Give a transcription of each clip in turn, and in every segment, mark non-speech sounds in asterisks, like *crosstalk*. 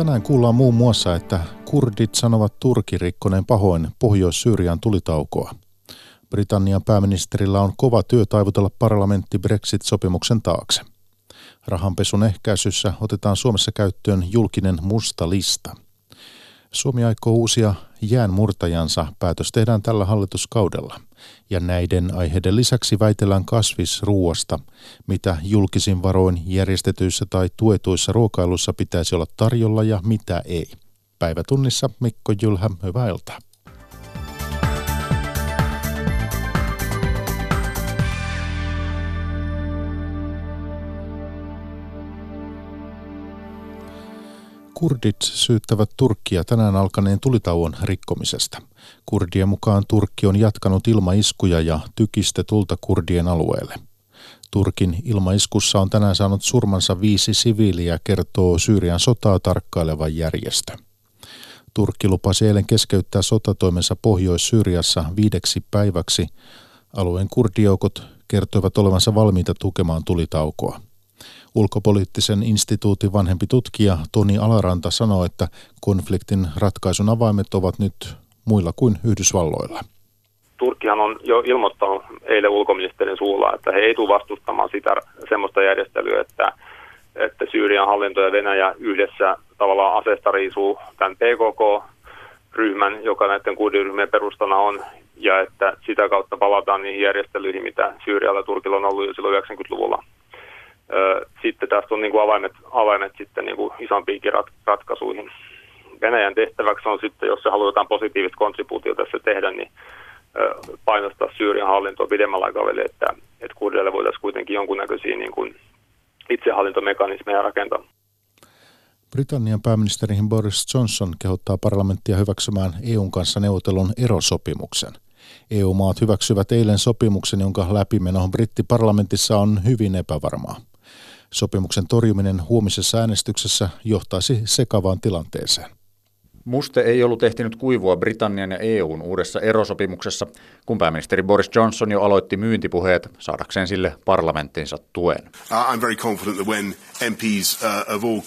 Tänään kuullaan muun muassa, että kurdit sanovat Turki rikkoneen pahoin Pohjois-Syyrian tulitaukoa. Britannian pääministerillä on kova työ taivutella parlamentti Brexit-sopimuksen taakse. Rahanpesun ehkäisyssä otetaan Suomessa käyttöön julkinen musta lista. Suomi aikoo uusia jäänmurtajansa. Päätös tehdään tällä hallituskaudella. Ja näiden aiheiden lisäksi väitellään kasvisruuasta, mitä julkisin varoin järjestetyissä tai tuetuissa ruokailussa pitäisi olla tarjolla ja mitä ei. Päivätunnissa Mikko Jylhä, hyvää iltaa. Kurdit syyttävät Turkkia tänään alkaneen tulitauon rikkomisesta. Kurdien mukaan Turkki on jatkanut ilmaiskuja ja tykistetulta kurdien alueelle. Turkin ilmaiskussa on tänään saanut surmansa viisi siviiliä, kertoo Syyrian sotaa tarkkaileva järjestö. Turkki lupasi eilen keskeyttää sotatoimensa Pohjois-Syyriassa viideksi päiväksi. Alueen kurdijoukot kertoivat olevansa valmiita tukemaan tulitaukoa. Ulkopoliittisen instituutin vanhempi tutkija Toni Alaranta sanoi, että konfliktin ratkaisun avaimet ovat nyt muilla kuin Yhdysvalloilla. Turkkihan on jo ilmoittanut eilen ulkoministerin suulla, että he ei tule vastustamaan sitä semmoista järjestelyä, että, että Syyrian hallinto ja Venäjä yhdessä tavallaan aseesta riisuu tämän PKK-ryhmän, joka näiden kurdiryhmien perustana on, ja että sitä kautta palataan niihin järjestelyihin, mitä Syyrialla ja Turkilla on ollut jo silloin 90-luvulla sitten tästä on niin kuin avaimet, avaimet sitten niin kuin isompiinkin rat, ratkaisuihin. Venäjän tehtäväksi on sitten, jos se halutaan positiivista kontribuutiota tässä tehdä, niin painostaa Syyrian hallintoa pidemmällä aikavälillä, että, että kurdeille voitaisiin kuitenkin jonkunnäköisiä niin kuin itsehallintomekanismeja rakentaa. Britannian pääministeri Boris Johnson kehottaa parlamenttia hyväksymään EUn kanssa neuvotellun erosopimuksen. EU-maat hyväksyvät eilen sopimuksen, jonka läpimeno brittiparlamentissa on hyvin epävarmaa. Sopimuksen torjuminen huomisessa äänestyksessä johtaisi sekavaan tilanteeseen. Muste ei ollut ehtinyt kuivua Britannian ja EUn uudessa erosopimuksessa, kun pääministeri Boris Johnson jo aloitti myyntipuheet saadakseen sille parlamenttinsa tuen. Uh, I'm very confident that when MPs uh, of all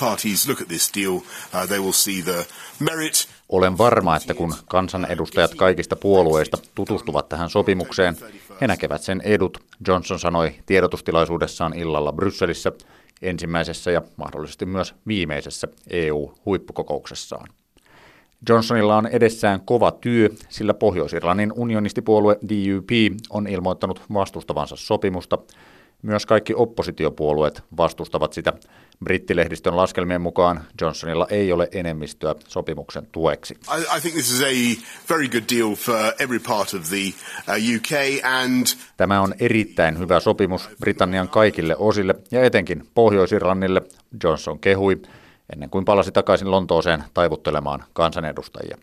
parties look at this deal, uh, they will see the merit olen varma, että kun kansanedustajat kaikista puolueista tutustuvat tähän sopimukseen, he näkevät sen edut, Johnson sanoi tiedotustilaisuudessaan illalla Brysselissä ensimmäisessä ja mahdollisesti myös viimeisessä EU-huippukokouksessaan. Johnsonilla on edessään kova työ, sillä Pohjois-Irlannin unionistipuolue DUP on ilmoittanut vastustavansa sopimusta. Myös kaikki oppositiopuolueet vastustavat sitä, Brittilehdistön laskelmien mukaan Johnsonilla ei ole enemmistöä sopimuksen tueksi. I, I think this is a very good deal for every part of the uh, UK and Tämä on erittäin hyvä sopimus Britannian kaikille osille ja etenkin Pohjois-Irlannille, Johnson kehui, ennen kuin palasi takaisin Lontooseen taivuttelemaan kansanedustajia.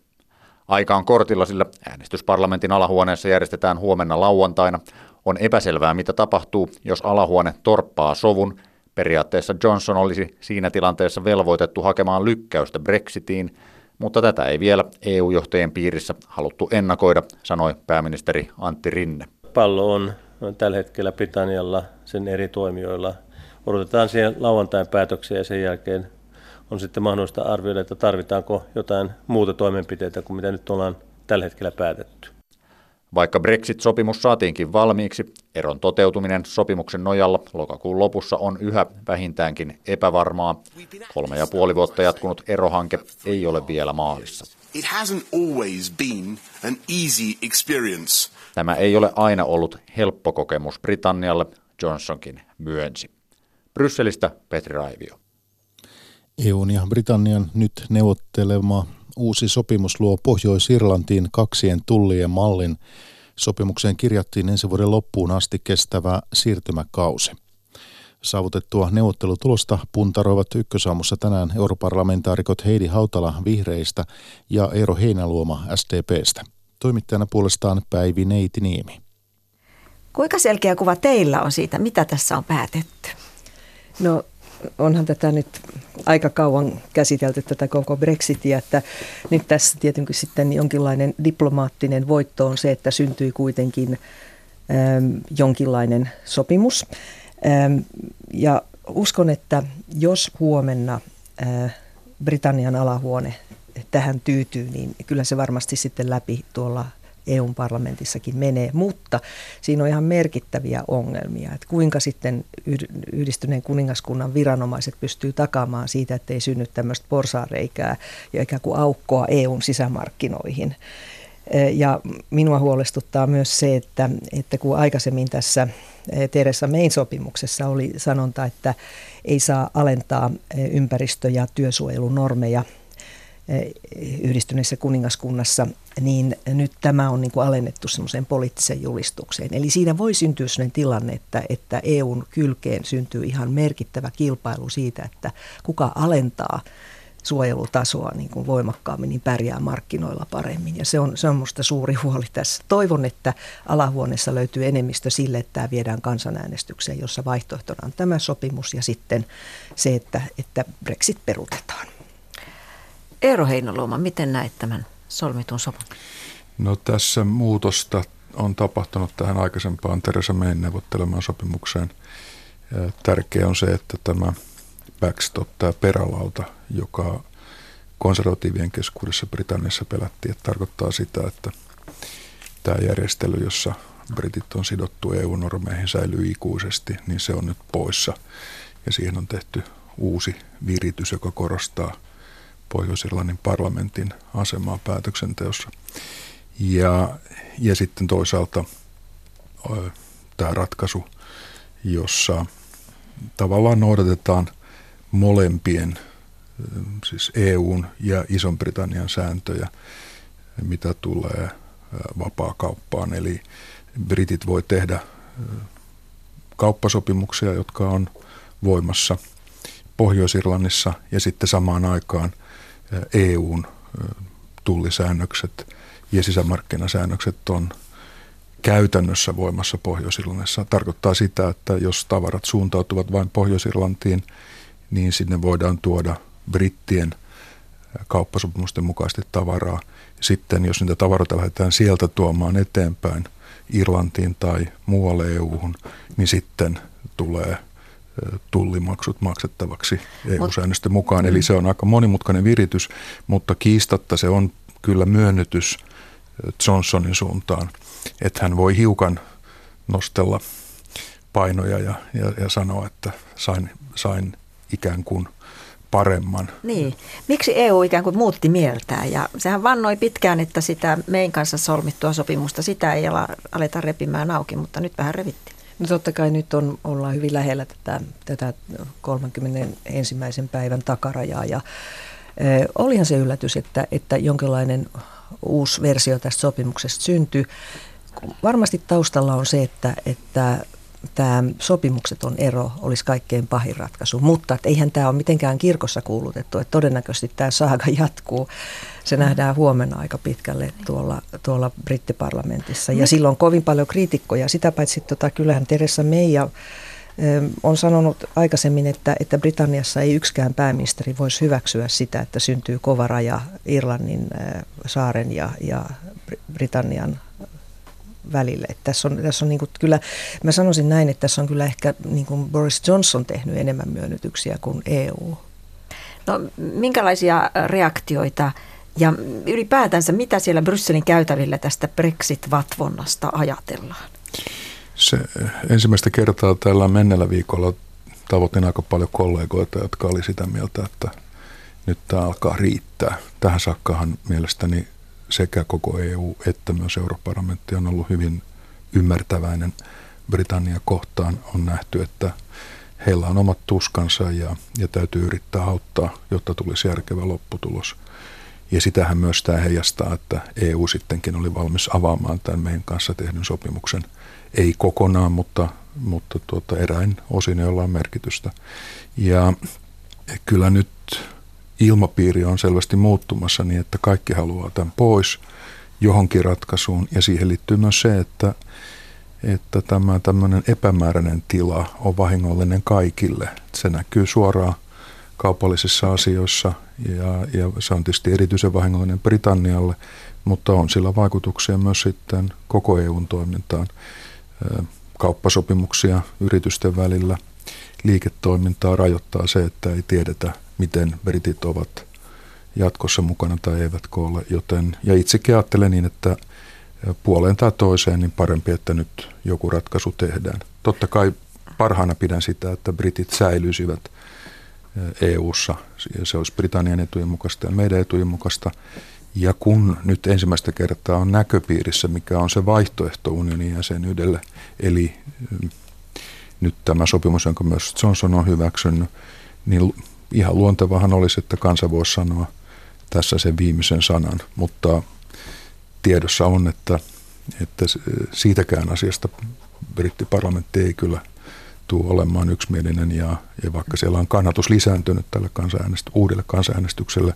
Aika on kortilla, sillä äänestysparlamentin alahuoneessa järjestetään huomenna lauantaina. On epäselvää, mitä tapahtuu, jos alahuone torppaa sovun – Periaatteessa Johnson olisi siinä tilanteessa velvoitettu hakemaan lykkäystä Brexitiin, mutta tätä ei vielä EU-johtajien piirissä haluttu ennakoida, sanoi pääministeri Antti Rinne. Pallo on tällä hetkellä Britannialla, sen eri toimijoilla. Odotetaan siihen lauantain päätöksiä ja sen jälkeen on sitten mahdollista arvioida, että tarvitaanko jotain muuta toimenpiteitä kuin mitä nyt ollaan tällä hetkellä päätetty. Vaikka Brexit-sopimus saatiinkin valmiiksi, eron toteutuminen sopimuksen nojalla lokakuun lopussa on yhä vähintäänkin epävarmaa. Kolme ja puoli vuotta jatkunut erohanke ei ole vielä maalissa. Tämä ei ole aina ollut helppo kokemus Britannialle, Johnsonkin myönsi. Brysselistä Petri Raivio. EUn ja Britannian nyt neuvottelema Uusi sopimus luo Pohjois-Irlantiin kaksien tullien mallin. Sopimukseen kirjattiin ensi vuoden loppuun asti kestävä siirtymäkausi. Saavutettua neuvottelutulosta puntaroivat ykkösaamussa tänään europarlamentaarikot Heidi Hautala vihreistä ja Eero Heinäluoma SDPstä. Toimittajana puolestaan Päivi Neiti Niemi. Kuinka selkeä kuva teillä on siitä, mitä tässä on päätetty? No onhan tätä nyt aika kauan käsitelty tätä koko Brexitia, että nyt tässä tietenkin sitten jonkinlainen diplomaattinen voitto on se, että syntyi kuitenkin äm, jonkinlainen sopimus. Ähm, ja uskon, että jos huomenna äh, Britannian alahuone tähän tyytyy, niin kyllä se varmasti sitten läpi tuolla eu parlamentissakin menee, mutta siinä on ihan merkittäviä ongelmia, että kuinka sitten yhdistyneen kuningaskunnan viranomaiset pystyy takaamaan siitä, että ei synny tämmöistä porsaareikää ja ikään kuin aukkoa EUn sisämarkkinoihin. Ja minua huolestuttaa myös se, että, että kun aikaisemmin tässä Teresa Main sopimuksessa oli sanonta, että ei saa alentaa ympäristö- ja työsuojelunormeja yhdistyneessä kuningaskunnassa, niin nyt tämä on niin kuin alennettu semmoiseen poliittiseen julistukseen. Eli siinä voi syntyä sellainen tilanne, että, että EUn kylkeen syntyy ihan merkittävä kilpailu siitä, että kuka alentaa suojelutasoa niin kuin voimakkaammin, niin pärjää markkinoilla paremmin. Ja se on, se on minusta suuri huoli tässä. Toivon, että alahuoneessa löytyy enemmistö sille, että tämä viedään kansanäänestykseen, jossa vaihtoehtona on tämä sopimus ja sitten se, että, että Brexit perutetaan. Eero Heinoluoma, miten näet tämän solmitun sopun? No tässä muutosta on tapahtunut tähän aikaisempaan Teresa Mayn neuvottelemaan sopimukseen. Tärkeää on se, että tämä backstop, tämä perälauta, joka konservatiivien keskuudessa Britanniassa pelättiin, että tarkoittaa sitä, että tämä järjestely, jossa britit on sidottu EU-normeihin, säilyy ikuisesti, niin se on nyt poissa. Ja siihen on tehty uusi viritys, joka korostaa Pohjois-Irlannin parlamentin asemaa päätöksenteossa. Ja, ja sitten toisaalta tämä ratkaisu, jossa tavallaan noudatetaan – molempien, siis EUn ja Ison-Britannian sääntöjä, mitä tulee vapaa-kauppaan. Eli britit voi tehdä kauppasopimuksia, jotka on voimassa Pohjois-Irlannissa ja sitten samaan aikaan EUn tullisäännökset ja sisämarkkinasäännökset on käytännössä voimassa Pohjois-Irlannissa. Tarkoittaa sitä, että jos tavarat suuntautuvat vain Pohjois-Irlantiin, niin sinne voidaan tuoda brittien kauppasopimusten mukaisesti tavaraa. Sitten jos niitä tavaroita lähdetään sieltä tuomaan eteenpäin Irlantiin tai muualle EU-hun, niin sitten tulee tullimaksut maksettavaksi EU-säännösten mukaan. Eli se on aika monimutkainen viritys, mutta kiistatta se on kyllä myönnytys Johnsonin suuntaan, että hän voi hiukan nostella painoja ja, ja, ja sanoa, että sain, sain ikään kuin paremman. Niin. Miksi EU ikään kuin muutti mieltään? Ja sehän vannoi pitkään, että sitä meidän kanssa solmittua sopimusta, sitä ei ala, aleta repimään auki, mutta nyt vähän revittiin. No totta kai nyt on, ollaan hyvin lähellä tätä, tätä 31. päivän takarajaa ja e, olihan se yllätys, että, että jonkinlainen uusi versio tästä sopimuksesta syntyi. Varmasti taustalla on se, että, että tämä sopimukseton ero olisi kaikkein pahin ratkaisu, mutta että eihän tämä ole mitenkään kirkossa kuulutettu, että todennäköisesti tämä saaga jatkuu. Se nähdään huomenna aika pitkälle tuolla, tuolla brittiparlamentissa ja silloin kovin paljon kriitikkoja. Sitä paitsi tota, kyllähän Teresa May on sanonut aikaisemmin, että, että Britanniassa ei yksikään pääministeri voisi hyväksyä sitä, että syntyy kova raja Irlannin saaren ja, ja Britannian välille. Että tässä on, tässä on niin kuin, kyllä, mä sanoisin näin, että tässä on kyllä ehkä niin kuin Boris Johnson tehnyt enemmän myönnytyksiä kuin EU. No minkälaisia reaktioita ja ylipäätänsä mitä siellä Brysselin käytävillä tästä Brexit-vatvonnasta ajatellaan? Se ensimmäistä kertaa tällä mennellä viikolla tavoitin aika paljon kollegoita, jotka oli sitä mieltä, että nyt tämä alkaa riittää. Tähän saakkahan mielestäni sekä koko EU että myös europarlamentti on ollut hyvin ymmärtäväinen Britannia kohtaan. On nähty, että heillä on omat tuskansa ja, ja täytyy yrittää auttaa, jotta tulisi järkevä lopputulos. Ja sitähän myös tämä heijastaa, että EU sittenkin oli valmis avaamaan tämän meidän kanssa tehdyn sopimuksen. Ei kokonaan, mutta, mutta tuota, eräin osin, joilla on merkitystä. Ja kyllä nyt ilmapiiri on selvästi muuttumassa niin, että kaikki haluaa tämän pois johonkin ratkaisuun. Ja siihen liittyy myös se, että, että tämä tämmöinen epämääräinen tila on vahingollinen kaikille. Se näkyy suoraan kaupallisissa asioissa ja, ja se on tietysti erityisen vahingollinen Britannialle, mutta on sillä vaikutuksia myös sitten koko EUn toimintaan. Kauppasopimuksia yritysten välillä, liiketoimintaa rajoittaa se, että ei tiedetä, miten britit ovat jatkossa mukana tai eivätkö ole. Joten, ja itsekin ajattelen niin, että puoleen tai toiseen, niin parempi, että nyt joku ratkaisu tehdään. Totta kai parhaana pidän sitä, että britit säilyisivät EU-ssa. Se olisi Britannian etujen mukaista ja meidän etujen mukaista. Ja kun nyt ensimmäistä kertaa on näköpiirissä, mikä on se vaihtoehto unionin jäsenyydelle, eli nyt tämä sopimus, jonka myös Johnson on hyväksynyt, niin ihan luontevahan olisi, että kansa voisi sanoa tässä sen viimeisen sanan, mutta tiedossa on, että, että siitäkään asiasta brittiparlamentti ei kyllä tule olemaan yksimielinen ja, ja vaikka siellä on kannatus lisääntynyt tälle kansanäänest- uudelle kansanäänestykselle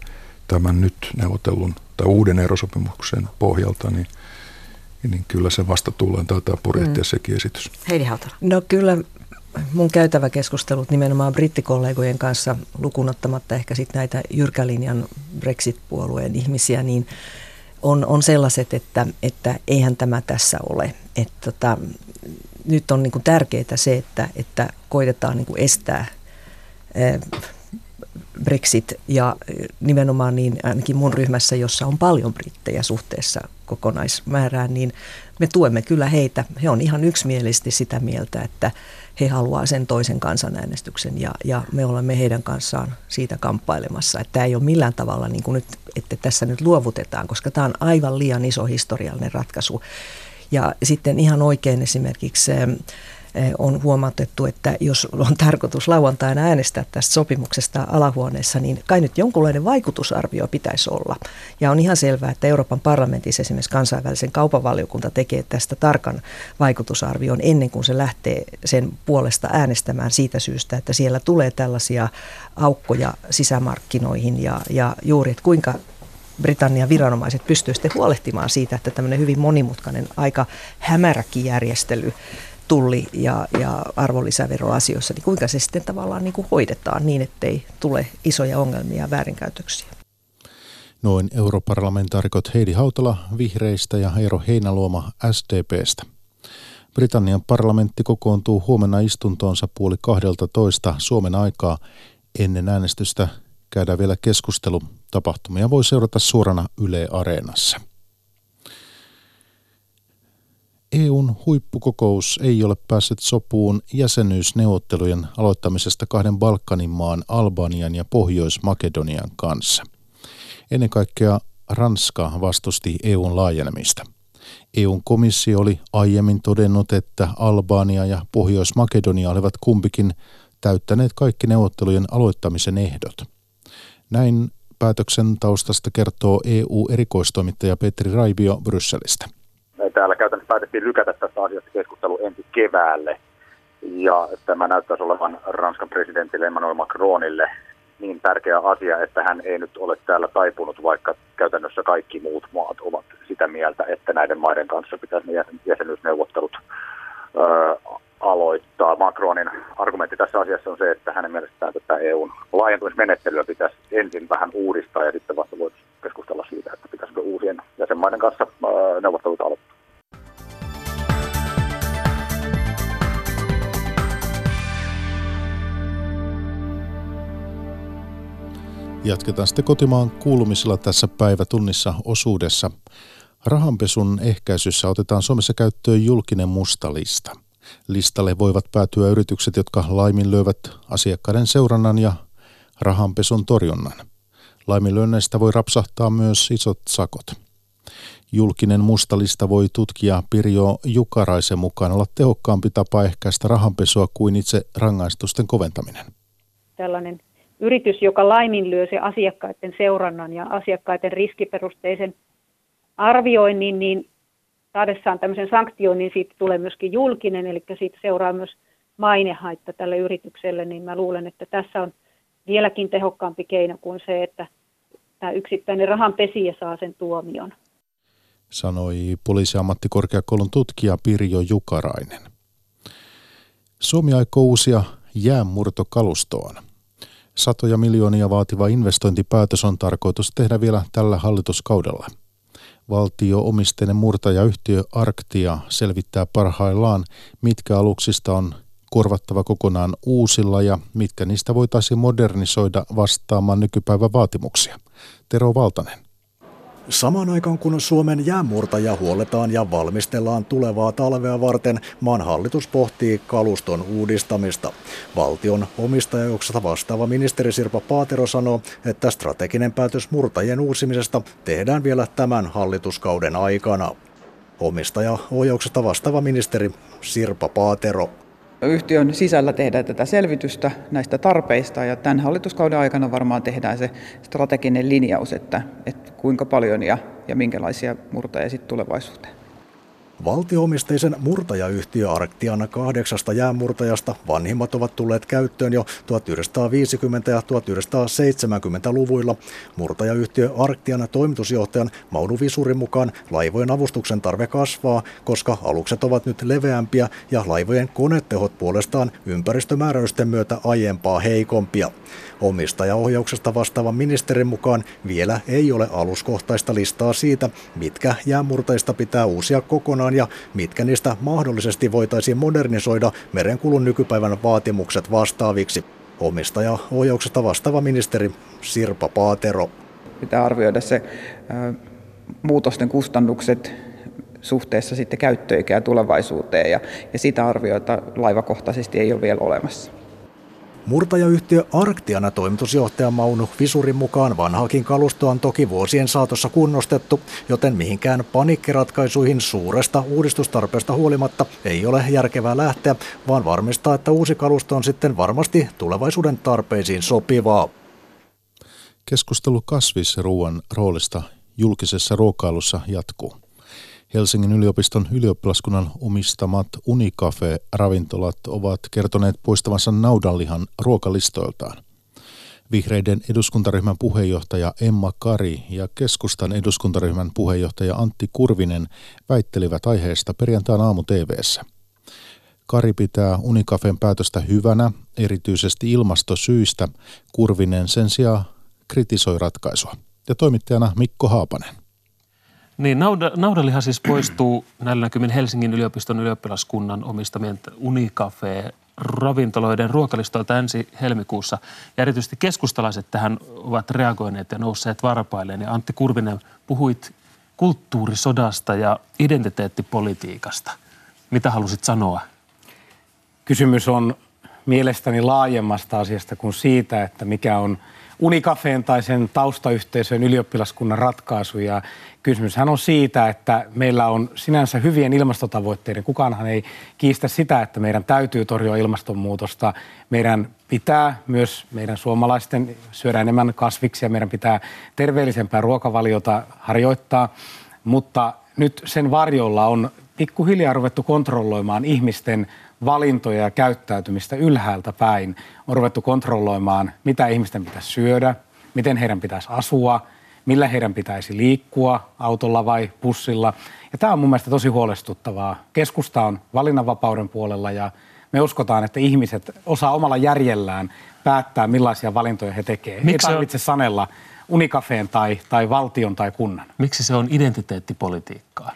tämän nyt neuvotellun tai uuden erosopimuksen pohjalta, niin, niin kyllä se vasta tullaan taitaa purjehtia mm. sekin esitys. Heidi Hautala. No kyllä mun käytävä keskustelut nimenomaan brittikollegojen kanssa lukunottamatta ehkä sitten näitä jyrkälinjan Brexit-puolueen ihmisiä, niin on, on sellaiset, että, että eihän tämä tässä ole. Että tota, nyt on niin kuin tärkeää se, että, että koitetaan niin kuin estää Brexit ja nimenomaan niin ainakin mun ryhmässä, jossa on paljon brittejä suhteessa kokonaismäärään, niin me tuemme kyllä heitä. He on ihan yksimielisesti sitä mieltä, että he haluaa sen toisen kansanäänestyksen ja, ja me olemme heidän kanssaan siitä kamppailemassa. Että tämä ei ole millään tavalla niin kuin nyt, että tässä nyt luovutetaan, koska tämä on aivan liian iso historiallinen ratkaisu. Ja sitten ihan oikein esimerkiksi on huomatettu, että jos on *laughs* tarkoitus lauantaina äänestää tästä sopimuksesta alahuoneessa, niin kai nyt jonkunlainen vaikutusarvio pitäisi olla. Ja on ihan selvää, että Euroopan parlamentissa esimerkiksi kansainvälisen kaupavaliokunta tekee tästä tarkan vaikutusarvion ennen kuin se lähtee sen puolesta äänestämään siitä syystä, että siellä tulee tällaisia aukkoja sisämarkkinoihin ja, ja juuri, että kuinka Britannian viranomaiset pystyvät huolehtimaan siitä, että tämmöinen hyvin monimutkainen, aika hämäräkin järjestely tulli- ja, ja arvonlisäveroasioissa, niin kuinka se sitten tavallaan niin kuin hoidetaan niin, ettei tule isoja ongelmia ja väärinkäytöksiä. Noin europarlamentaarikot Heidi Hautala vihreistä ja Eero Heinaluoma SDPstä. Britannian parlamentti kokoontuu huomenna istuntoonsa puoli 12 Suomen aikaa. Ennen äänestystä käydään vielä keskustelu. Tapahtumia voi seurata suorana Yle Areenassa. EUn huippukokous ei ole päässyt sopuun jäsenyysneuvottelujen aloittamisesta kahden Balkanin maan Albanian ja Pohjois-Makedonian kanssa. Ennen kaikkea Ranska vastusti EUn laajenemista. EUn komissio oli aiemmin todennut, että Albania ja Pohjois-Makedonia olivat kumpikin täyttäneet kaikki neuvottelujen aloittamisen ehdot. Näin päätöksen taustasta kertoo EU-erikoistoimittaja Petri Raivio Brysselistä täällä käytännössä päätettiin lykätä tästä asiasta keskustelu ensi keväälle. Ja tämä näyttäisi olevan Ranskan presidentille Emmanuel Macronille niin tärkeä asia, että hän ei nyt ole täällä taipunut, vaikka käytännössä kaikki muut maat ovat sitä mieltä, että näiden maiden kanssa pitäisi ne jäsenyysneuvottelut aloittaa. Macronin argumentti tässä asiassa on se, että hänen mielestään tätä EUn laajentumismenettelyä pitäisi ensin vähän uudistaa ja sitten vasta voisi keskustella siitä, että pitäisikö uusien jäsenmaiden kanssa neuvottelut aloittaa. Jatketaan sitten kotimaan kuulumisilla tässä päivätunnissa osuudessa. Rahanpesun ehkäisyssä otetaan Suomessa käyttöön julkinen musta lista. Listalle voivat päätyä yritykset, jotka laiminlyövät asiakkaiden seurannan ja rahanpesun torjunnan. Laiminlyönneistä voi rapsahtaa myös isot sakot. Julkinen mustalista voi tutkija Pirjo Jukaraisen mukaan olla tehokkaampi tapa ehkäistä rahanpesua kuin itse rangaistusten koventaminen. Tällainen yritys, joka laiminlyö se asiakkaiden seurannan ja asiakkaiden riskiperusteisen arvioinnin, niin saadessaan tämmöisen sanktion, niin siitä tulee myöskin julkinen, eli siitä seuraa myös mainehaitta tälle yritykselle, niin mä luulen, että tässä on vieläkin tehokkaampi keino kuin se, että tämä yksittäinen rahanpesiä saa sen tuomion. Sanoi poliisiammattikorkeakoulun tutkija Pirjo Jukarainen. Suomi aikoo uusia jäänmurtokalustoon. Satoja miljoonia vaativa investointipäätös on tarkoitus tehdä vielä tällä hallituskaudella. Valtio-omisteinen murtajayhtiö Arktia selvittää parhaillaan, mitkä aluksista on korvattava kokonaan uusilla ja mitkä niistä voitaisiin modernisoida vastaamaan nykypäivän vaatimuksia – Tero Valtanen. Samaan aikaan kun Suomen jäämurtaja huoletaan ja valmistellaan tulevaa talvea varten, maan hallitus pohtii kaluston uudistamista. Valtion omistajajuoksesta vastaava ministeri Sirpa Paatero sanoo, että strateginen päätös murtajien uusimisesta tehdään vielä tämän hallituskauden aikana. Omistajaohjauksesta vastaava ministeri Sirpa Paatero yhtiön sisällä tehdään tätä selvitystä näistä tarpeista ja tämän hallituskauden aikana varmaan tehdään se strateginen linjaus, että, että kuinka paljon ja, ja minkälaisia murtajia sitten tulevaisuuteen. Valtioomisteisen murtajayhtiö Arktiana kahdeksasta jäänmurtajasta vanhimmat ovat tulleet käyttöön jo 1950- ja 1970-luvuilla. Murtajayhtiö Arktiana toimitusjohtajan Mauno Visurin mukaan laivojen avustuksen tarve kasvaa, koska alukset ovat nyt leveämpiä ja laivojen konetehot puolestaan ympäristömääräysten myötä aiempaa heikompia. Omistajaohjauksesta vastaavan ministerin mukaan vielä ei ole aluskohtaista listaa siitä, mitkä jäänmurtajista pitää uusia kokonaan ja mitkä niistä mahdollisesti voitaisiin modernisoida merenkulun nykypäivän vaatimukset vastaaviksi. Omistajaohjauksesta vastaava ministeri Sirpa Paatero. Pitää arvioida se muutosten kustannukset suhteessa sitten käyttöikään tulevaisuuteen ja, ja sitä arvioita laivakohtaisesti ei ole vielä olemassa. Murtajayhtiö Arktiana toimitusjohtaja Mauno Visurin mukaan vanhaakin kalustoa on toki vuosien saatossa kunnostettu, joten mihinkään panikkiratkaisuihin suuresta uudistustarpeesta huolimatta ei ole järkevää lähteä, vaan varmistaa, että uusi kalusto on sitten varmasti tulevaisuuden tarpeisiin sopivaa. Keskustelu kasvisruuan roolista julkisessa ruokailussa jatkuu. Helsingin yliopiston ylioppilaskunnan omistamat Unicafe-ravintolat ovat kertoneet poistavansa naudanlihan ruokalistoiltaan. Vihreiden eduskuntaryhmän puheenjohtaja Emma Kari ja keskustan eduskuntaryhmän puheenjohtaja Antti Kurvinen väittelivät aiheesta perjantaina aamu TV:ssä. Kari pitää Unicafen päätöstä hyvänä, erityisesti ilmastosyistä. Kurvinen sen sijaan kritisoi ratkaisua. Ja toimittajana Mikko Haapanen. Niin, nauda, siis poistuu *clears throat* näillä näkymin Helsingin yliopiston ylioppilaskunnan omistamien Unicafe ravintoloiden ruokalistoilta ensi helmikuussa. Ja erityisesti keskustalaiset tähän ovat reagoineet ja nousseet varpailleen. Ja Antti Kurvinen, puhuit kulttuurisodasta ja identiteettipolitiikasta. Mitä halusit sanoa? Kysymys on mielestäni laajemmasta asiasta kuin siitä, että mikä on Unicafeen tai sen taustayhteisön ylioppilaskunnan ratkaisu. Ja Kysymyshän on siitä, että meillä on sinänsä hyvien ilmastotavoitteiden. Kukaanhan ei kiistä sitä, että meidän täytyy torjua ilmastonmuutosta. Meidän pitää myös meidän suomalaisten syödä enemmän kasviksia. Meidän pitää terveellisempää ruokavaliota harjoittaa. Mutta nyt sen varjolla on pikkuhiljaa ruvettu kontrolloimaan ihmisten valintoja ja käyttäytymistä ylhäältä päin. On ruvettu kontrolloimaan, mitä ihmisten pitäisi syödä, miten heidän pitäisi asua – millä heidän pitäisi liikkua, autolla vai bussilla. Ja tämä on mun mielestä tosi huolestuttavaa. Keskusta on valinnanvapauden puolella ja me uskotaan, että ihmiset osaa omalla järjellään päättää, millaisia valintoja he tekevät. Miksi Ei tarvitse on... sanella unikafeen tai, tai valtion tai kunnan. Miksi se on identiteettipolitiikkaa?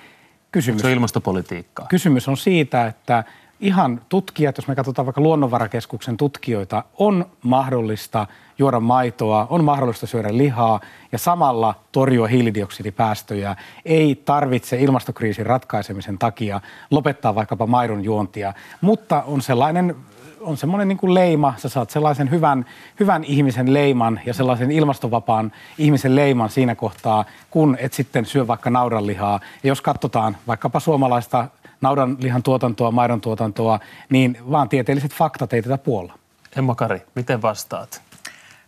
Kysymys, se on ilmastopolitiikkaa? Kysymys on siitä, että ihan tutkijat, jos me katsotaan vaikka luonnonvarakeskuksen tutkijoita, on mahdollista juoda maitoa, on mahdollista syödä lihaa ja samalla torjua hiilidioksidipäästöjä. Ei tarvitse ilmastokriisin ratkaisemisen takia lopettaa vaikkapa maidon juontia, mutta on sellainen on semmoinen niin kuin leima, sä saat sellaisen hyvän, hyvän ihmisen leiman ja sellaisen ilmastovapaan ihmisen leiman siinä kohtaa, kun et sitten syö vaikka naudanlihaa. Ja jos katsotaan vaikkapa suomalaista naudanlihan tuotantoa, maidon tuotantoa, niin vaan tieteelliset faktat ei tätä puolla. Emma Kari, miten vastaat?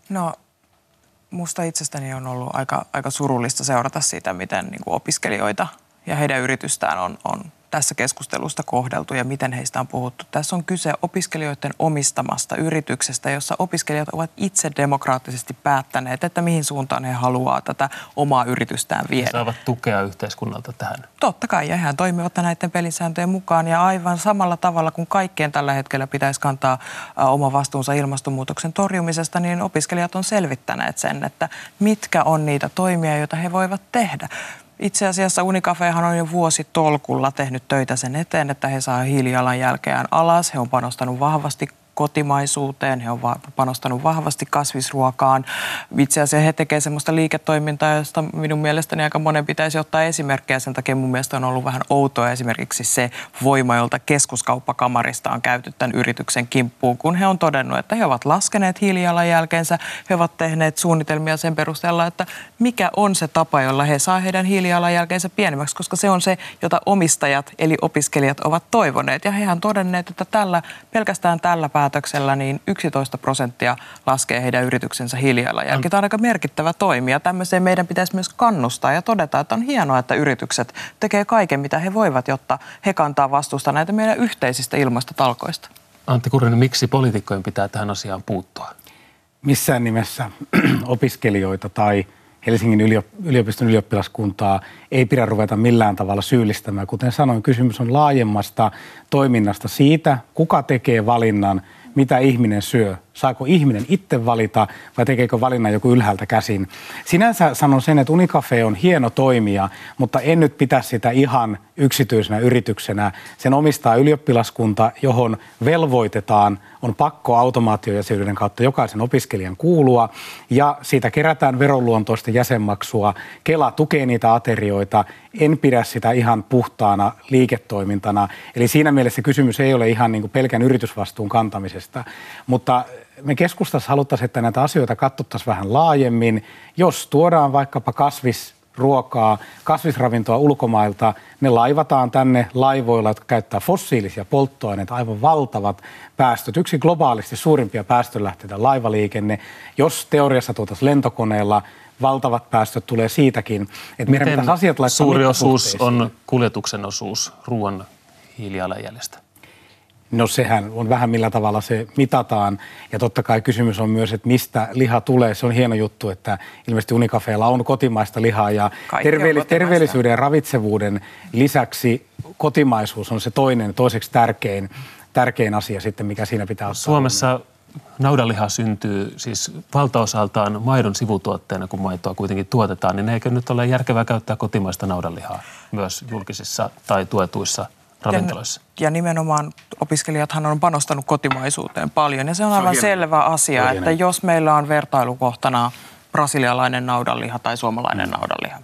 No musta itsestäni on ollut aika, aika surullista seurata sitä, miten niin kuin opiskelijoita ja heidän yritystään on, on tässä keskustelusta kohdeltu ja miten heistä on puhuttu. Tässä on kyse opiskelijoiden omistamasta yrityksestä, jossa opiskelijat ovat itse demokraattisesti päättäneet, että mihin suuntaan he haluaa tätä omaa yritystään viedä. He saavat tukea yhteiskunnalta tähän. Totta kai, ja he toimivat näiden pelisääntöjen mukaan ja aivan samalla tavalla kuin kaikkien tällä hetkellä pitäisi kantaa oma vastuunsa ilmastonmuutoksen torjumisesta, niin opiskelijat on selvittäneet sen, että mitkä on niitä toimia, joita he voivat tehdä. Itse asiassa Unicafehan on jo vuosi tolkulla tehnyt töitä sen eteen, että he saa hiilijalanjälkeään alas. He on panostanut vahvasti kotimaisuuteen, he ovat panostanut vahvasti kasvisruokaan. Itse asiassa he tekevät sellaista liiketoimintaa, josta minun mielestäni aika monen pitäisi ottaa esimerkkejä. Sen takia mun mielestä on ollut vähän outoa esimerkiksi se voima, jolta keskuskauppakamarista on käyty tämän yrityksen kimppuun, kun he on todennut, että he ovat laskeneet hiilijalanjälkeensä, he ovat tehneet suunnitelmia sen perusteella, että mikä on se tapa, jolla he saa heidän hiilijalanjälkeensä pienemmäksi, koska se on se, jota omistajat eli opiskelijat ovat toivoneet. Ja hehän todenneet, että tällä, pelkästään tällä päätöksellä niin 11 prosenttia laskee heidän yrityksensä hiilijalanjälki. Tämä on aika merkittävä toimi ja tämmöiseen meidän pitäisi myös kannustaa ja todeta, että on hienoa, että yritykset tekee kaiken, mitä he voivat, jotta he kantaa vastuusta näitä meidän yhteisistä ilmastotalkoista. Antti Kurinen, miksi poliitikkojen pitää tähän asiaan puuttua? Missään nimessä *clears throat* opiskelijoita tai Helsingin yliopiston ylioppilaskuntaa ei pidä ruveta millään tavalla syyllistämään. Kuten sanoin, kysymys on laajemmasta toiminnasta siitä, kuka tekee valinnan, mitä ihminen syö saako ihminen itse valita vai tekeekö valinnan joku ylhäältä käsin. Sinänsä sanon sen, että Unicafe on hieno toimija, mutta en nyt pitä sitä ihan yksityisenä yrityksenä. Sen omistaa ylioppilaskunta, johon velvoitetaan, on pakko automaatiojäsenyyden kautta jokaisen opiskelijan kuulua ja siitä kerätään veroluontoista jäsenmaksua. Kela tukee niitä aterioita. En pidä sitä ihan puhtaana liiketoimintana. Eli siinä mielessä kysymys ei ole ihan niin kuin pelkän yritysvastuun kantamisesta, mutta me keskustassa haluttaisiin, että näitä asioita katsottaisiin vähän laajemmin. Jos tuodaan vaikkapa kasvisruokaa, kasvisravintoa ulkomailta, ne laivataan tänne laivoilla, jotka käyttää fossiilisia polttoaineita, aivan valtavat päästöt. Yksi globaalisti suurimpia päästölähteitä laivaliikenne. Jos teoriassa tuotaisiin lentokoneella, valtavat päästöt tulee siitäkin. Että meidän pitäisi asiat laittaa suuri osuus on kuljetuksen osuus ruoan hiilijalanjäljestä? No sehän on vähän millä tavalla se mitataan. Ja totta kai kysymys on myös, että mistä liha tulee. Se on hieno juttu, että ilmeisesti Unicafeella on kotimaista lihaa ja terveellis- terveellisyyden ja ravitsevuuden lisäksi kotimaisuus on se toinen, toiseksi tärkein, tärkein asia sitten, mikä siinä pitää ottaa. Suomessa naudanliha syntyy siis valtaosaltaan maidon sivutuotteena, kun maitoa kuitenkin tuotetaan, niin eikö nyt ole järkevää käyttää kotimaista naudanlihaa myös julkisissa tai tuetuissa ravintoloissa. Ja, ja nimenomaan opiskelijathan on panostanut kotimaisuuteen paljon ja se on aivan se on selvä asia, että jos meillä on vertailukohtana brasilialainen naudanliha tai suomalainen mm. naudanliha.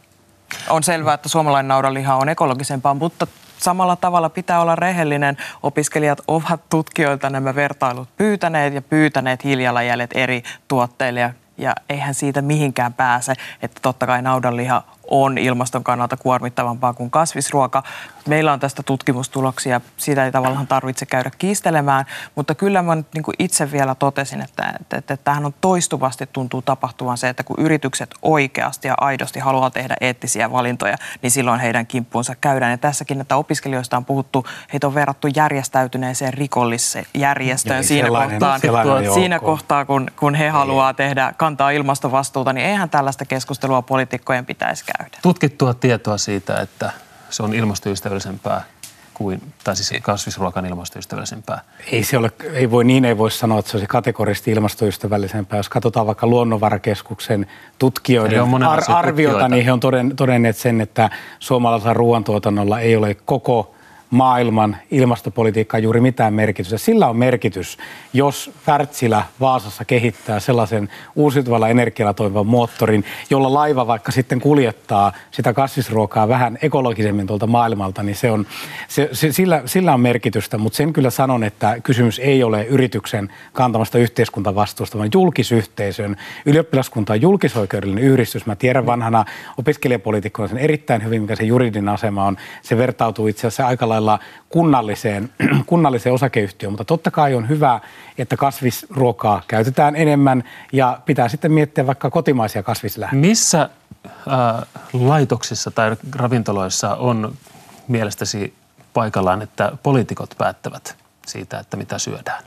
On selvää, että suomalainen naudanliha on ekologisempaa, mutta samalla tavalla pitää olla rehellinen. Opiskelijat ovat tutkijoilta nämä vertailut pyytäneet ja pyytäneet hiilijalanjäljet eri tuotteille ja ja eihän siitä mihinkään pääse, että totta kai naudanliha on ilmaston kannalta kuormittavampaa kuin kasvisruoka. Meillä on tästä tutkimustuloksia, siitä ei tavallaan tarvitse käydä kiistelemään, mutta kyllä mä niin kuin itse vielä totesin, että, että, että tähän on toistuvasti tuntuu tapahtuvan se, että kun yritykset oikeasti ja aidosti haluaa tehdä eettisiä valintoja, niin silloin heidän kimppuunsa käydään. Ja tässäkin, että opiskelijoista on puhuttu, heitä on verrattu järjestäytyneeseen rikolliseen järjestöön siinä, kohtaan, siinä kohtaa, kun, kun he haluaa tehdä, kantaa ilmastovastuuta, niin eihän tällaista keskustelua poliitikkojen pitäisi käydä. Tutkittua tietoa siitä, että se on ilmastoystävällisempää kuin, tai siis kasvisruokan ilmastoystävällisempää? Ei se ole, ei voi, niin ei voi sanoa, että se olisi kategorisesti ilmastoystävällisempää. Jos katsotaan vaikka Luonnonvarakeskuksen tutkijoiden ar- arviota, niin he on todenneet sen, että suomalaisella ruoantuotannolla ei ole koko maailman ilmastopolitiikkaan juuri mitään merkitystä. Sillä on merkitys, jos Wärtsilä Vaasassa kehittää sellaisen uusiutuvalla energialla toimivan moottorin, jolla laiva vaikka sitten kuljettaa sitä kasvisruokaa vähän ekologisemmin tuolta maailmalta, niin se on, se, se, sillä, sillä on merkitystä, mutta sen kyllä sanon, että kysymys ei ole yrityksen kantamasta yhteiskuntavastuusta, vaan julkisyhteisön. Ylioppilaskunta on julkisoikeudellinen yhdistys. Mä tiedän vanhana opiskelijapoliitikkona sen erittäin hyvin, mikä se juridinen asema on. Se vertautuu itse asiassa aika lailla kunnalliseen, *clears throat* kunnalliseen osakeyhtiöön, mutta totta kai on hyvä, että kasvisruokaa käytetään enemmän ja pitää sitten miettiä vaikka kotimaisia kasvislähteitä. Missä äh, laitoksissa tai ravintoloissa on mielestäsi paikallaan, että poliitikot päättävät siitä, että mitä syödään?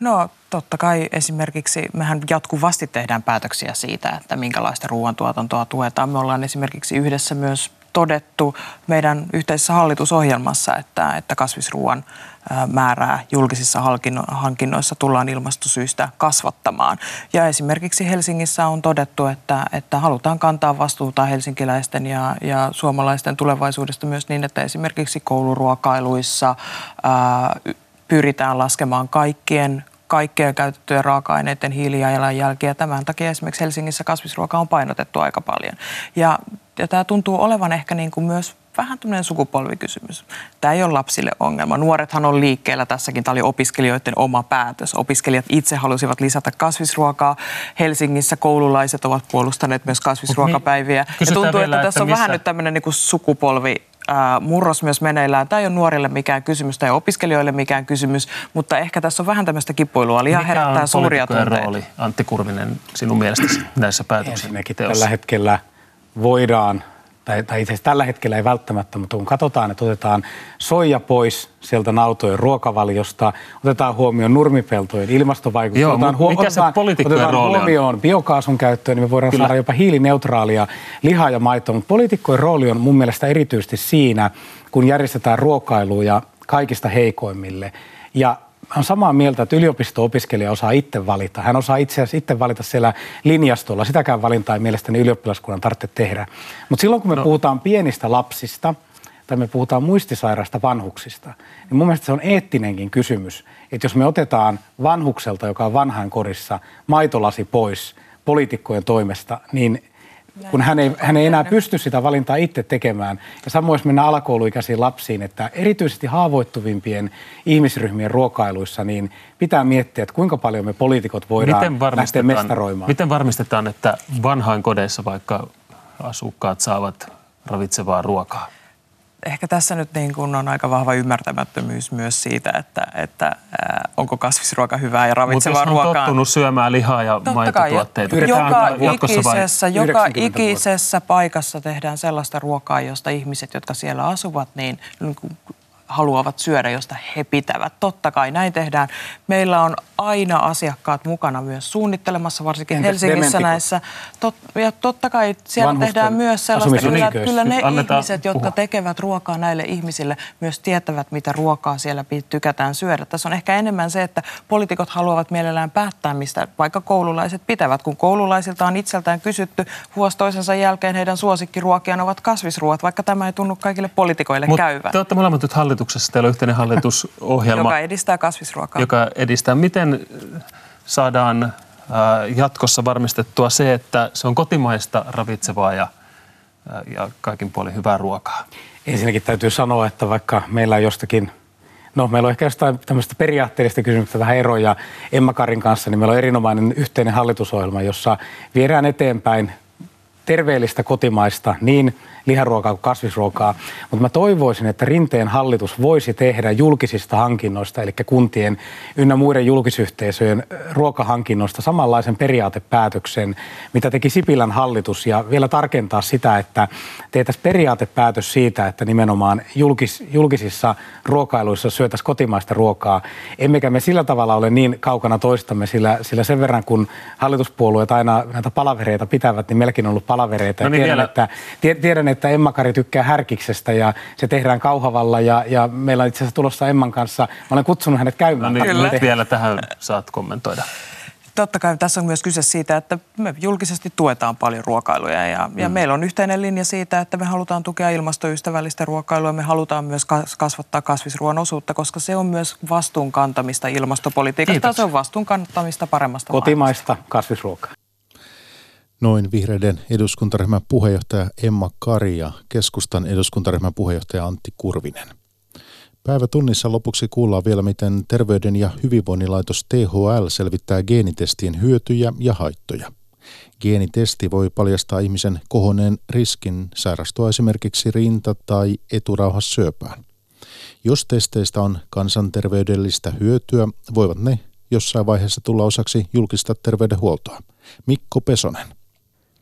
No totta kai esimerkiksi mehän jatkuvasti tehdään päätöksiä siitä, että minkälaista ruoantuotantoa tuetaan. Me ollaan esimerkiksi yhdessä myös todettu meidän yhteisessä hallitusohjelmassa, että, että kasvisruoan määrää julkisissa hankinnoissa tullaan ilmastosyistä kasvattamaan. Ja esimerkiksi Helsingissä on todettu, että, että halutaan kantaa vastuuta helsinkiläisten ja, ja suomalaisten tulevaisuudesta myös niin, että esimerkiksi kouluruokailuissa ää, pyritään laskemaan kaikkien kaikkea käytettyjen raaka-aineiden hiilijalanjälkiä. Tämän takia esimerkiksi Helsingissä kasvisruoka on painotettu aika paljon. Ja, ja tämä tuntuu olevan ehkä niin kuin myös vähän tämmöinen sukupolvikysymys. Tämä ei ole lapsille ongelma. Nuorethan on liikkeellä tässäkin. Tämä oli opiskelijoiden oma päätös. Opiskelijat itse halusivat lisätä kasvisruokaa. Helsingissä koululaiset ovat puolustaneet myös kasvisruokapäiviä. Niin, ja tuntuu, vielä, että tässä että on missä... vähän nyt tämmöinen niin sukupolvi murros myös meneillään. Tämä ei ole nuorille mikään kysymys, tai opiskelijoille mikään kysymys, mutta ehkä tässä on vähän tämmöistä kipuilua. Liha Mikä herättää on suuria tunteita. rooli, Antti Kurvinen, sinun mielestäsi näissä päätöksissä? Tällä hetkellä voidaan tai, tai itse asiassa tällä hetkellä ei välttämättä, mutta kun katsotaan, että otetaan soija pois sieltä nautojen ruokavaliosta, otetaan huomioon nurmipeltojen ilmastovaikutukset, Joo, otetaan, huo- mikä otetaan, otetaan huomioon on? biokaasun käyttöön, niin me voidaan Kyllä. saada jopa hiilineutraalia lihaa ja maitoa, mutta poliitikkojen rooli on mun mielestä erityisesti siinä, kun järjestetään ruokailuja kaikista heikoimmille. Ja on samaa mieltä, että yliopisto-opiskelija osaa itse valita. Hän osaa itse asiassa itse valita siellä linjastolla. Sitäkään valintaa ei mielestäni ylioppilaskunnan tarvitse tehdä. Mutta silloin kun me no. puhutaan pienistä lapsista tai me puhutaan muistisairaista vanhuksista, niin mun mielestä se on eettinenkin kysymys, että jos me otetaan vanhukselta, joka on vanhainkorissa, maitolasi pois poliitikkojen toimesta, niin – kun hän ei, hän ei enää pysty sitä valintaa itse tekemään. Ja samoin jos mennään alakouluikäisiin lapsiin, että erityisesti haavoittuvimpien ihmisryhmien ruokailuissa, niin pitää miettiä, että kuinka paljon me poliitikot voidaan miten lähteä mestaroimaan. Miten varmistetaan, että vanhainkodeissa vaikka asukkaat saavat ravitsevaa ruokaa? ehkä tässä nyt niin kuin on aika vahva ymmärtämättömyys myös siitä, että, että onko kasvisruoka hyvää ja ravitsevaa ruokaa. Mutta tottunut syömään lihaa ja Totta maitottuotteita. Kai, joka, ikisessä, joka ikisessä paikassa tehdään sellaista ruokaa, josta ihmiset, jotka siellä asuvat, niin, niin haluavat syödä, josta he pitävät. Totta kai näin tehdään. Meillä on aina asiakkaat mukana myös suunnittelemassa, varsinkin Entäs Helsingissä dementikot? näissä. Tot, ja totta kai siellä Vanhusten tehdään myös sellaista, kyllä, kyllä ne Annetaan ihmiset, jotka puhua. tekevät ruokaa näille ihmisille, myös tietävät, mitä ruokaa siellä tykätään syödä. Tässä on ehkä enemmän se, että poliitikot haluavat mielellään päättää, mistä vaikka koululaiset pitävät. Kun koululaisilta on itseltään kysytty vuosi toisensa jälkeen heidän suosikkiruokiaan ovat kasvisruoat, vaikka tämä ei tunnu kaikille poliitikoille Mut käyvän. Te olette molemmat nyt hallituksessa, teillä on yhteinen hallitusohjelma. joka edistää kasvisruokaa. Joka edistää. Miten saadaan äh, jatkossa varmistettua se, että se on kotimaista, ravitsevaa ja, äh, ja kaikin puolin hyvää ruokaa? Ensinnäkin täytyy sanoa, että vaikka meillä on jostakin No, meillä on ehkä jostain tämmöistä periaatteellista kysymystä vähän eroja Emma Karin kanssa, niin meillä on erinomainen yhteinen hallitusohjelma, jossa viedään eteenpäin terveellistä kotimaista niin liharuokaa kuin kasvisruokaa. Mutta mä toivoisin, että Rinteen hallitus voisi tehdä julkisista hankinnoista, eli kuntien ynnä muiden julkisyhteisöjen ruokahankinnoista samanlaisen periaatepäätöksen, mitä teki Sipilän hallitus, ja vielä tarkentaa sitä, että tehtäisiin periaatepäätös siitä, että nimenomaan julkis, julkisissa ruokailuissa syötäisiin kotimaista ruokaa. Emmekä me sillä tavalla ole niin kaukana toistamme, sillä, sillä sen verran kun hallituspuolueet aina näitä palavereita pitävät, niin melkein on ollut. No niin tiedän, että, tiedän, että Emma Kari tykkää härkiksestä ja se tehdään Kauhavalla ja, ja meillä on itse asiassa tulossa Emman kanssa. Mä olen kutsunut hänet käymään. No niin, nyt vielä tähän saat kommentoida. Totta kai tässä on myös kyse siitä, että me julkisesti tuetaan paljon ruokailuja ja, mm. ja meillä on yhteinen linja siitä, että me halutaan tukea ilmastoystävällistä ruokailua. Me halutaan myös kasvattaa kasvisruoan osuutta, koska se on myös vastuunkantamista ilmastopolitiikasta. Kiitos. Se on vastuunkantamista paremmasta Kotimaista maailmasta. kasvisruokaa. Noin vihreiden eduskuntaryhmän puheenjohtaja Emma Kari ja keskustan eduskuntaryhmän puheenjohtaja Antti Kurvinen. Päivätunnissa lopuksi kuullaan vielä, miten Terveyden ja hyvinvoinnilaitos THL selvittää geenitestien hyötyjä ja haittoja. Geenitesti voi paljastaa ihmisen kohoneen riskin sairastua esimerkiksi rinta- tai eturauhassyöpään. Jos testeistä on kansanterveydellistä hyötyä, voivat ne jossain vaiheessa tulla osaksi julkista terveydenhuoltoa. Mikko Pesonen.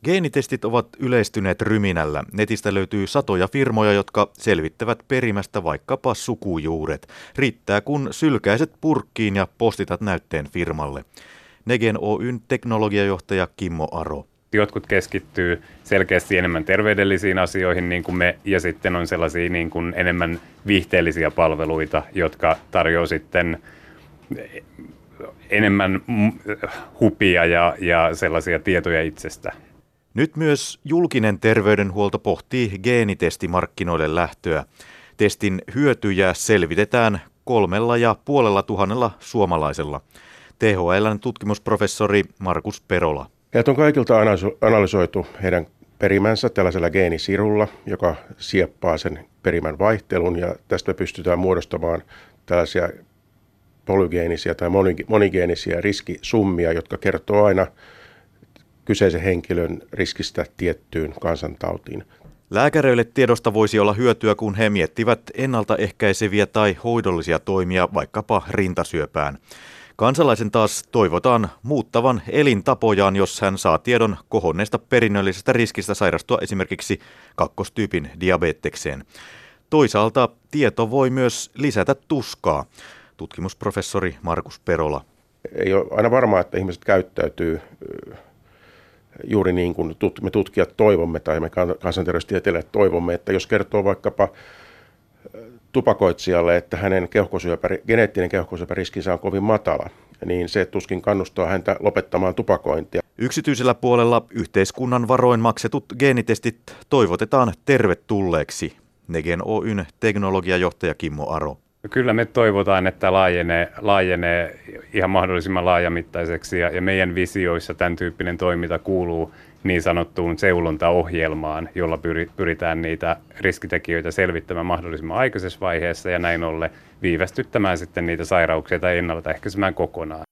Geenitestit ovat yleistyneet ryminällä. Netistä löytyy satoja firmoja, jotka selvittävät perimästä vaikkapa sukujuuret. Riittää kun sylkäiset purkkiin ja postitat näytteen firmalle. Negen Oyn teknologiajohtaja Kimmo Aro. Jotkut keskittyy selkeästi enemmän terveydellisiin asioihin niin kuin me, ja sitten on sellaisia niin kuin enemmän viihteellisiä palveluita, jotka tarjoaa sitten enemmän hupia ja, ja sellaisia tietoja itsestä. Nyt myös julkinen terveydenhuolto pohtii geenitestimarkkinoille lähtöä. Testin hyötyjä selvitetään kolmella ja puolella tuhannella suomalaisella. THLn tutkimusprofessori Markus Perola. Heiltä on kaikilta analysoitu heidän perimänsä tällaisella geenisirulla, joka sieppaa sen perimän vaihtelun ja tästä me pystytään muodostamaan tällaisia polygeenisiä tai monigeenisiä riskisummia, jotka kertoo aina kyseisen henkilön riskistä tiettyyn kansantautiin. Lääkäreille tiedosta voisi olla hyötyä, kun he miettivät ennaltaehkäiseviä tai hoidollisia toimia vaikkapa rintasyöpään. Kansalaisen taas toivotaan muuttavan elintapojaan, jos hän saa tiedon kohonneesta perinnöllisestä riskistä sairastua esimerkiksi kakkostyypin diabetekseen. Toisaalta tieto voi myös lisätä tuskaa. Tutkimusprofessori Markus Perola. Ei ole aina varmaa, että ihmiset käyttäytyy juuri niin kuin me tutkijat toivomme tai me kansanterveystieteilijät toivomme, että jos kertoo vaikkapa tupakoitsijalle, että hänen keuhkosyöpä, geneettinen keuhkosyöpäriskinsä on kovin matala, niin se tuskin kannustaa häntä lopettamaan tupakointia. Yksityisellä puolella yhteiskunnan varoin maksetut geenitestit toivotetaan tervetulleeksi. Negen Oyn teknologiajohtaja Kimmo Aro. Kyllä me toivotaan, että laajenee, laajenee ihan mahdollisimman laajamittaiseksi ja, ja meidän visioissa tämän tyyppinen toiminta kuuluu niin sanottuun seulontaohjelmaan, jolla pyritään niitä riskitekijöitä selvittämään mahdollisimman aikaisessa vaiheessa ja näin ollen viivästyttämään sitten niitä sairauksia tai ennaltaehkäisemään kokonaan.